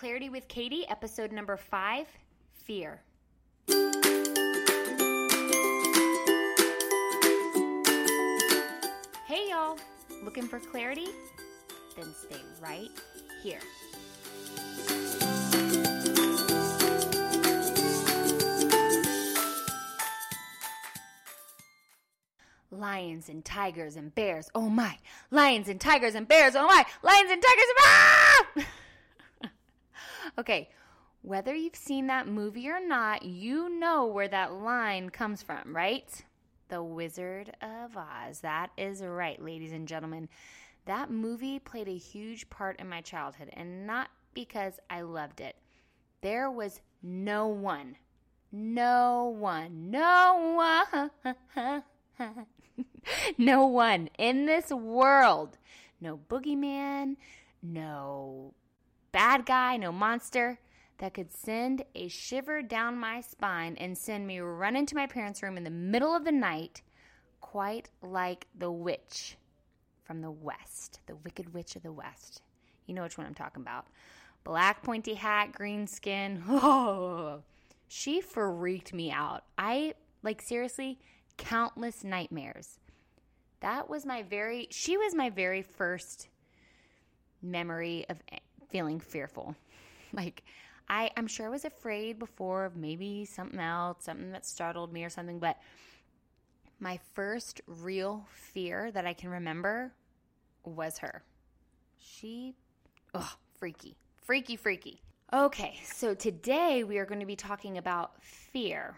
Clarity with Katie, episode number five Fear. Hey, y'all. Looking for clarity? Then stay right here. Lions and tigers and bears. Oh my. Lions and tigers and bears. Oh my. Lions and tigers and ah! okay. Whether you've seen that movie or not, you know where that line comes from, right? The Wizard of Oz. That is right, ladies and gentlemen. That movie played a huge part in my childhood, and not because I loved it. There was no one, no one, no one no one in this world, no boogeyman, no bad guy, no monster that could send a shiver down my spine and send me run into my parents' room in the middle of the night, quite like the witch from the West, the Wicked Witch of the West. You know which one I'm talking about. Black pointy hat, green skin. Oh, she freaked me out. I, like, seriously, countless nightmares. That was my very, she was my very first memory of feeling fearful. Like, I, I'm sure I was afraid before of maybe something else, something that startled me or something, but my first real fear that I can remember was her. She, oh, freaky, freaky, freaky. Okay, so today we are going to be talking about fear.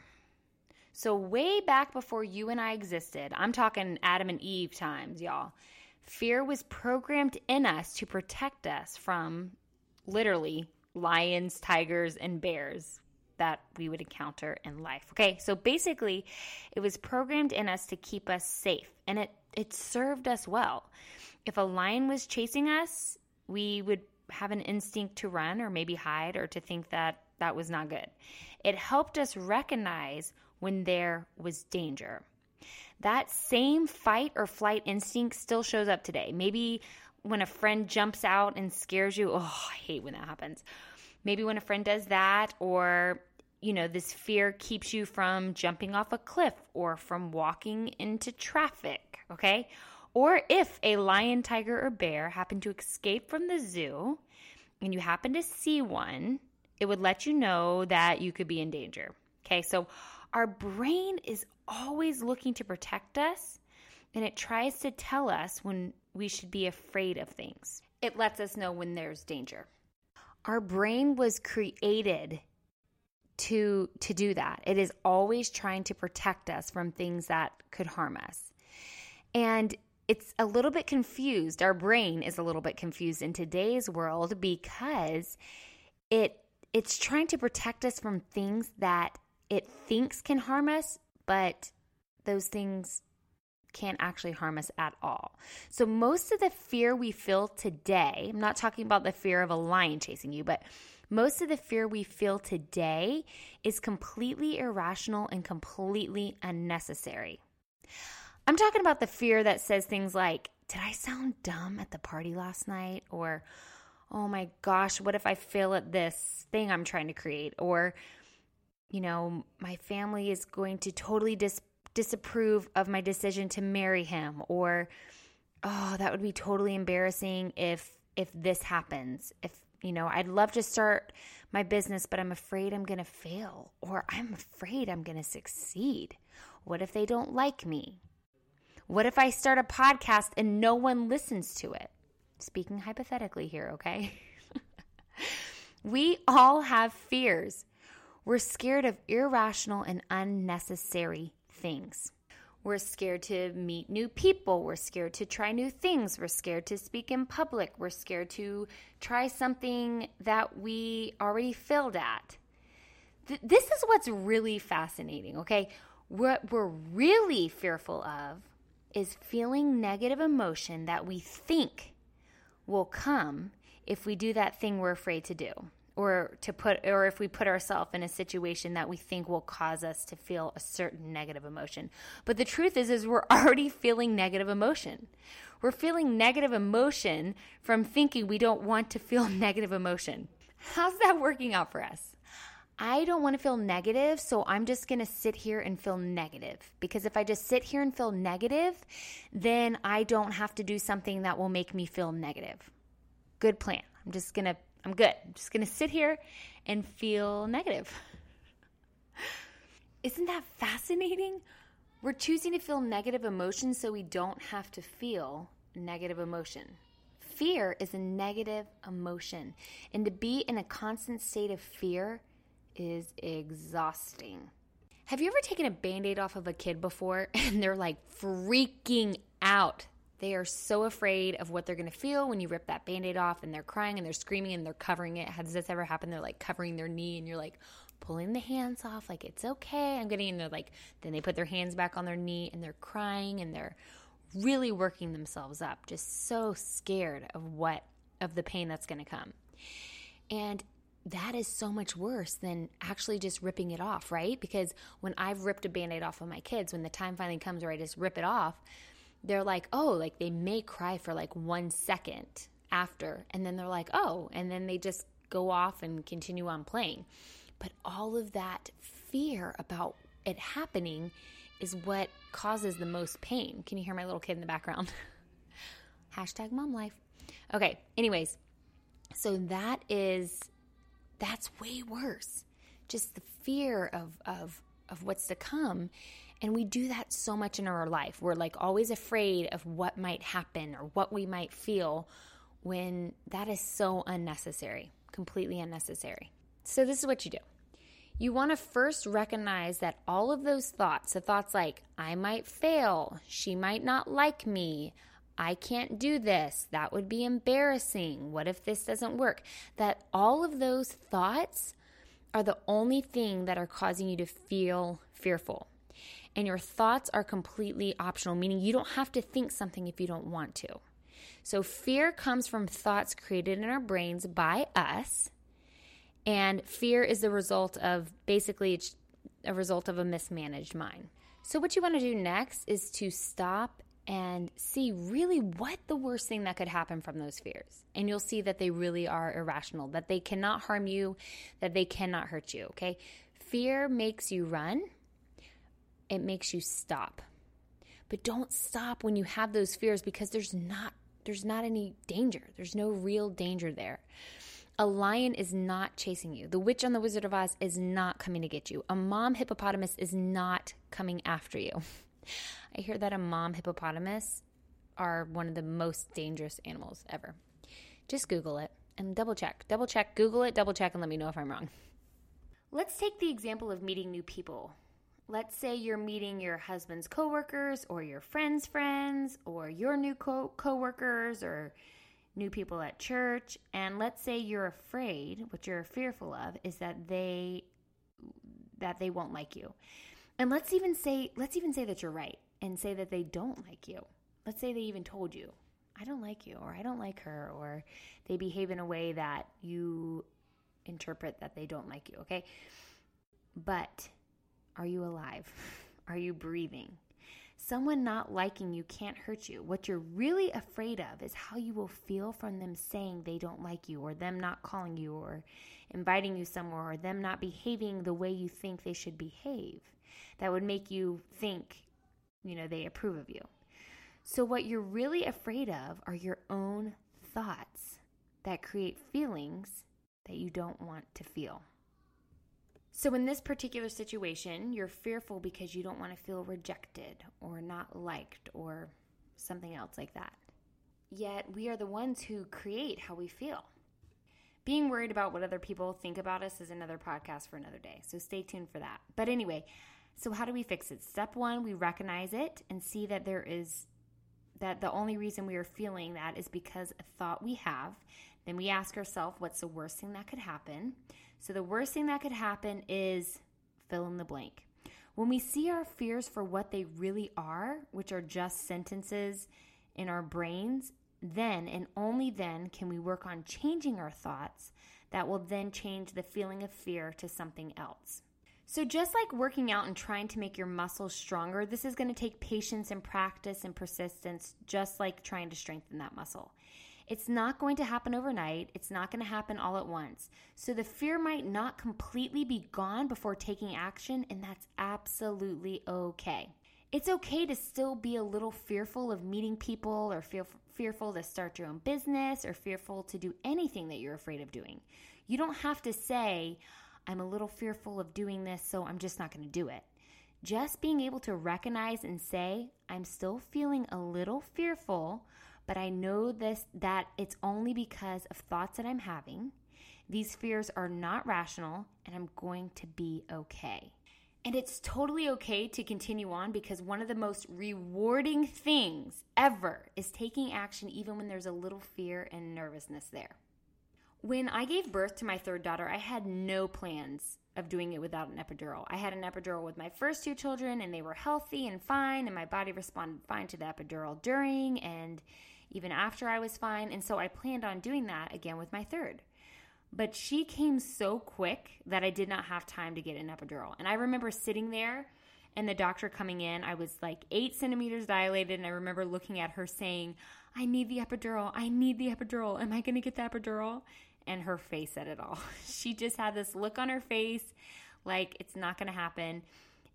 So, way back before you and I existed, I'm talking Adam and Eve times, y'all, fear was programmed in us to protect us from literally lions, tigers, and bears that we would encounter in life. Okay, so basically, it was programmed in us to keep us safe, and it, it served us well. If a lion was chasing us, we would have an instinct to run or maybe hide or to think that that was not good. It helped us recognize when there was danger. That same fight or flight instinct still shows up today. Maybe when a friend jumps out and scares you, oh, I hate when that happens. Maybe when a friend does that, or, you know, this fear keeps you from jumping off a cliff or from walking into traffic, okay? Or if a lion, tiger, or bear happen to escape from the zoo and you happen to see one, it would let you know that you could be in danger. Okay, so our brain is always looking to protect us and it tries to tell us when we should be afraid of things. It lets us know when there's danger. Our brain was created to to do that. It is always trying to protect us from things that could harm us. And it's a little bit confused. Our brain is a little bit confused in today's world because it it's trying to protect us from things that it thinks can harm us, but those things can't actually harm us at all. So, most of the fear we feel today, I'm not talking about the fear of a lion chasing you, but most of the fear we feel today is completely irrational and completely unnecessary. I'm talking about the fear that says things like, Did I sound dumb at the party last night? Or, Oh my gosh, what if I fail at this thing I'm trying to create? Or, you know, my family is going to totally dis- disapprove of my decision to marry him or oh, that would be totally embarrassing if if this happens. If you know, I'd love to start my business, but I'm afraid I'm going to fail or I'm afraid I'm going to succeed. What if they don't like me? What if I start a podcast and no one listens to it? Speaking hypothetically here, okay? we all have fears. We're scared of irrational and unnecessary things. We're scared to meet new people. We're scared to try new things. We're scared to speak in public. We're scared to try something that we already failed at. Th- this is what's really fascinating, okay? What we're really fearful of is feeling negative emotion that we think will come if we do that thing we're afraid to do or to put or if we put ourselves in a situation that we think will cause us to feel a certain negative emotion but the truth is is we're already feeling negative emotion we're feeling negative emotion from thinking we don't want to feel negative emotion How's that working out for us? I don't want to feel negative, so I'm just going to sit here and feel negative. Because if I just sit here and feel negative, then I don't have to do something that will make me feel negative. Good plan. I'm just going to, I'm good. I'm just going to sit here and feel negative. Isn't that fascinating? We're choosing to feel negative emotions so we don't have to feel negative emotion. Fear is a negative emotion, and to be in a constant state of fear is exhausting. Have you ever taken a band aid off of a kid before and they're like freaking out? They are so afraid of what they're going to feel when you rip that band aid off and they're crying and they're screaming and they're covering it. Has this ever happened? They're like covering their knee and you're like pulling the hands off, like it's okay. I'm getting, into like, then they put their hands back on their knee and they're crying and they're really working themselves up, just so scared of what, of the pain that's going to come. And that is so much worse than actually just ripping it off, right? Because when I've ripped a band aid off of my kids, when the time finally comes where I just rip it off, they're like, oh, like they may cry for like one second after. And then they're like, oh, and then they just go off and continue on playing. But all of that fear about it happening is what causes the most pain. Can you hear my little kid in the background? Hashtag mom life. Okay, anyways, so that is that's way worse. Just the fear of, of, of what's to come. And we do that so much in our life. We're like always afraid of what might happen or what we might feel when that is so unnecessary, completely unnecessary. So, this is what you do. You want to first recognize that all of those thoughts, the thoughts like, I might fail, she might not like me, I can't do this. That would be embarrassing. What if this doesn't work? That all of those thoughts are the only thing that are causing you to feel fearful. And your thoughts are completely optional, meaning you don't have to think something if you don't want to. So, fear comes from thoughts created in our brains by us. And fear is the result of basically it's a result of a mismanaged mind. So, what you want to do next is to stop and see really what the worst thing that could happen from those fears. And you'll see that they really are irrational, that they cannot harm you, that they cannot hurt you, okay? Fear makes you run, it makes you stop. But don't stop when you have those fears because there's not there's not any danger. There's no real danger there. A lion is not chasing you. The witch on the Wizard of Oz is not coming to get you. A mom hippopotamus is not coming after you. I hear that a mom hippopotamus are one of the most dangerous animals ever. Just Google it and double check. Double check, Google it, double check, and let me know if I'm wrong. Let's take the example of meeting new people. Let's say you're meeting your husband's coworkers or your friend's friends or your new co- coworkers or new people at church and let's say you're afraid what you're fearful of is that they that they won't like you and let's even say let's even say that you're right and say that they don't like you. Let's say they even told you, I don't like you, or I don't like her, or they behave in a way that you interpret that they don't like you, okay? But are you alive? Are you breathing? Someone not liking you can't hurt you. What you're really afraid of is how you will feel from them saying they don't like you, or them not calling you, or inviting you somewhere, or them not behaving the way you think they should behave. That would make you think you know, they approve of you. So, what you're really afraid of are your own thoughts that create feelings that you don't want to feel. So, in this particular situation, you're fearful because you don't want to feel rejected or not liked or something else like that. Yet, we are the ones who create how we feel. Being worried about what other people think about us is another podcast for another day. So, stay tuned for that. But anyway, so, how do we fix it? Step one, we recognize it and see that there is that the only reason we are feeling that is because a thought we have. Then we ask ourselves, what's the worst thing that could happen? So, the worst thing that could happen is fill in the blank. When we see our fears for what they really are, which are just sentences in our brains, then and only then can we work on changing our thoughts that will then change the feeling of fear to something else. So, just like working out and trying to make your muscles stronger, this is going to take patience and practice and persistence, just like trying to strengthen that muscle. It's not going to happen overnight. It's not going to happen all at once. So the fear might not completely be gone before taking action, and that's absolutely okay. It's okay to still be a little fearful of meeting people or feel fearful to start your own business or fearful to do anything that you're afraid of doing. You don't have to say, I'm a little fearful of doing this, so I'm just not going to do it. Just being able to recognize and say, I'm still feeling a little fearful, but I know this that it's only because of thoughts that I'm having. These fears are not rational, and I'm going to be okay. And it's totally okay to continue on because one of the most rewarding things ever is taking action even when there's a little fear and nervousness there. When I gave birth to my third daughter, I had no plans of doing it without an epidural. I had an epidural with my first two children and they were healthy and fine, and my body responded fine to the epidural during and even after I was fine. And so I planned on doing that again with my third. But she came so quick that I did not have time to get an epidural. And I remember sitting there and the doctor coming in. I was like eight centimeters dilated. And I remember looking at her saying, I need the epidural. I need the epidural. Am I going to get the epidural? And her face said it all. She just had this look on her face like it's not going to happen.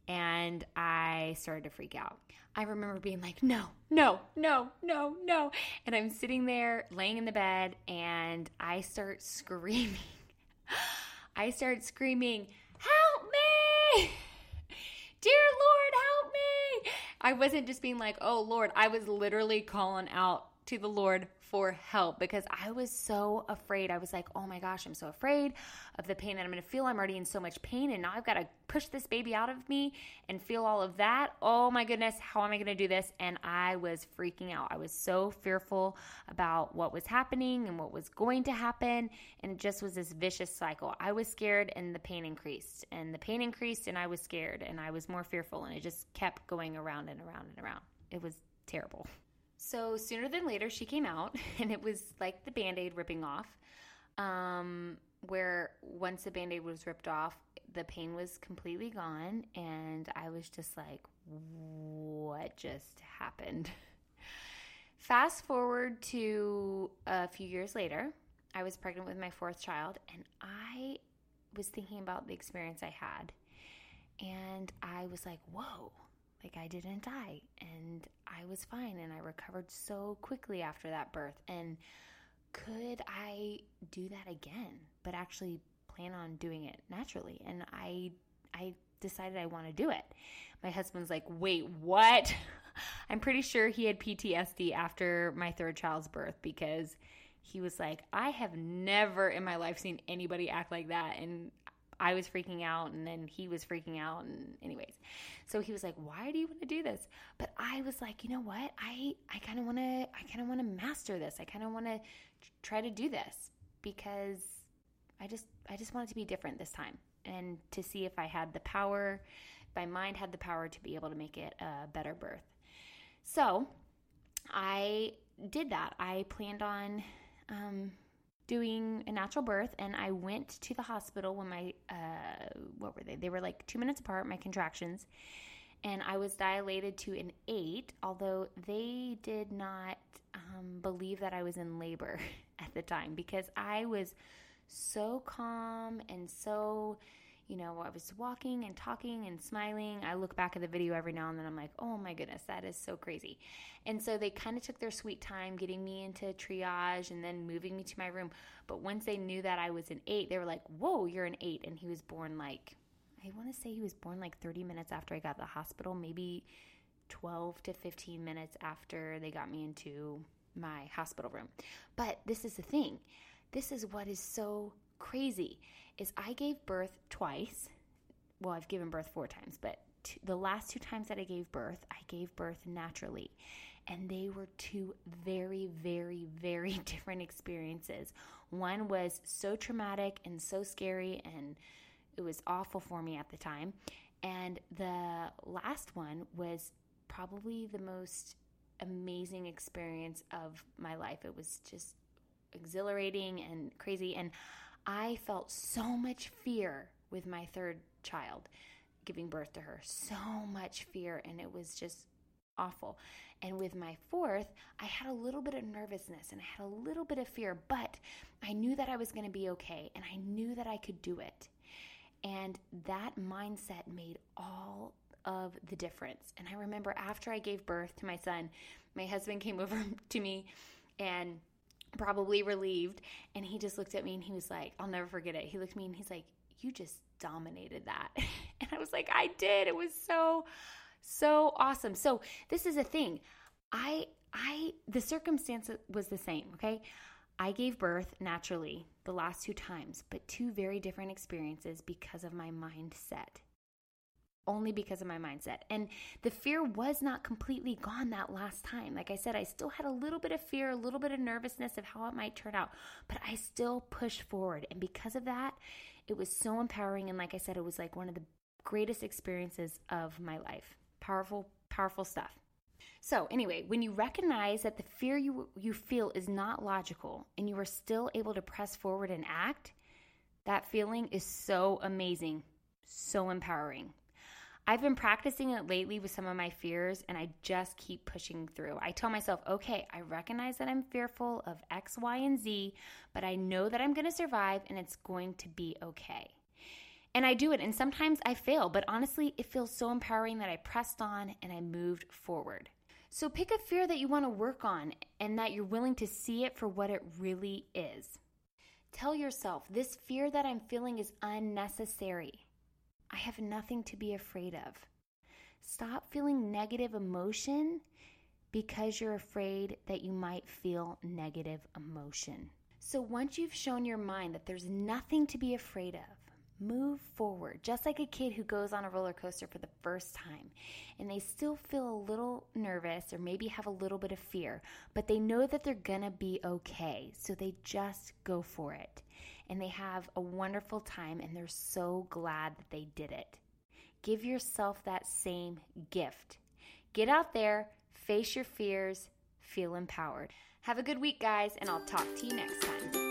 And I started to freak out. I remember being like, no, no, no, no, no. And I'm sitting there laying in the bed and I start screaming. I start screaming, help me! Dear Lord, help me! I wasn't just being like, oh Lord, I was literally calling out to the Lord for help because I was so afraid. I was like, oh my gosh, I'm so afraid of the pain that I'm going to feel. I'm already in so much pain, and now I've got to push this baby out of me and feel all of that. Oh my goodness, how am I going to do this? And I was freaking out. I was so fearful about what was happening and what was going to happen. And it just was this vicious cycle. I was scared, and the pain increased, and the pain increased, and I was scared, and I was more fearful, and it just kept going around and around and around. It was terrible. So sooner than later, she came out, and it was like the band aid ripping off. Um, where once the band aid was ripped off, the pain was completely gone, and I was just like, what just happened? Fast forward to a few years later, I was pregnant with my fourth child, and I was thinking about the experience I had. And I was like, whoa, like I didn't die and I was fine and I recovered so quickly after that birth. And could I do that again, but actually plan on doing it naturally? And I, I decided I want to do it. My husband's like, wait, what? I'm pretty sure he had PTSD after my third child's birth because he was like, I have never in my life seen anybody act like that. And I was freaking out and then he was freaking out and anyways. So he was like, "Why do you want to do this?" But I was like, "You know what? I I kind of want to I kind of want to master this. I kind of want to try to do this because I just I just wanted to be different this time and to see if I had the power, my mind had the power to be able to make it a better birth." So, I did that. I planned on um, doing a natural birth and I went to the hospital when my uh, what were they? They were like 2 minutes apart my contractions and I was dilated to an 8 although they did not um, believe that I was in labor at the time because I was so calm and so you know, I was walking and talking and smiling. I look back at the video every now and then. I'm like, oh my goodness, that is so crazy. And so they kind of took their sweet time getting me into triage and then moving me to my room. But once they knew that I was an eight, they were like, whoa, you're an eight. And he was born like, I want to say he was born like 30 minutes after I got the hospital, maybe 12 to 15 minutes after they got me into my hospital room. But this is the thing. This is what is so crazy is I gave birth twice. Well, I've given birth four times, but the last two times that I gave birth, I gave birth naturally. And they were two very, very, very different experiences. One was so traumatic and so scary, and it was awful for me at the time. And the last one was probably the most amazing experience of my life. It was just exhilarating and crazy. And I felt so much fear with my third child giving birth to her. So much fear. And it was just awful. And with my fourth, I had a little bit of nervousness and I had a little bit of fear, but I knew that I was going to be okay and I knew that I could do it. And that mindset made all of the difference. And I remember after I gave birth to my son, my husband came over to me and probably relieved. And he just looked at me and he was like, I'll never forget it. He looked at me and he's like, You just dominated that. And I was like, I did. It was so, so awesome. So this is a thing. I, I, the circumstance was the same, okay? I gave birth naturally the last two times, but two very different experiences because of my mindset only because of my mindset. And the fear was not completely gone that last time. Like I said, I still had a little bit of fear, a little bit of nervousness of how it might turn out, but I still pushed forward. And because of that, it was so empowering. And like I said, it was like one of the greatest experiences of my life. Powerful, powerful stuff. So, anyway, when you recognize that the fear you, you feel is not logical and you are still able to press forward and act, that feeling is so amazing, so empowering. I've been practicing it lately with some of my fears and I just keep pushing through. I tell myself, okay, I recognize that I'm fearful of X, Y, and Z, but I know that I'm going to survive and it's going to be okay. And I do it, and sometimes I fail, but honestly, it feels so empowering that I pressed on and I moved forward. So pick a fear that you want to work on and that you're willing to see it for what it really is. Tell yourself, this fear that I'm feeling is unnecessary. I have nothing to be afraid of. Stop feeling negative emotion because you're afraid that you might feel negative emotion. So once you've shown your mind that there's nothing to be afraid of, move forward, just like a kid who goes on a roller coaster for the first time and they still feel a little nervous or maybe have a little bit of fear, but they know that they're gonna be okay. So they just go for it and they have a wonderful time and they're so glad that they did it. Give yourself that same gift. Get out there, face your fears, feel empowered. Have a good week, guys, and I'll talk to you next time.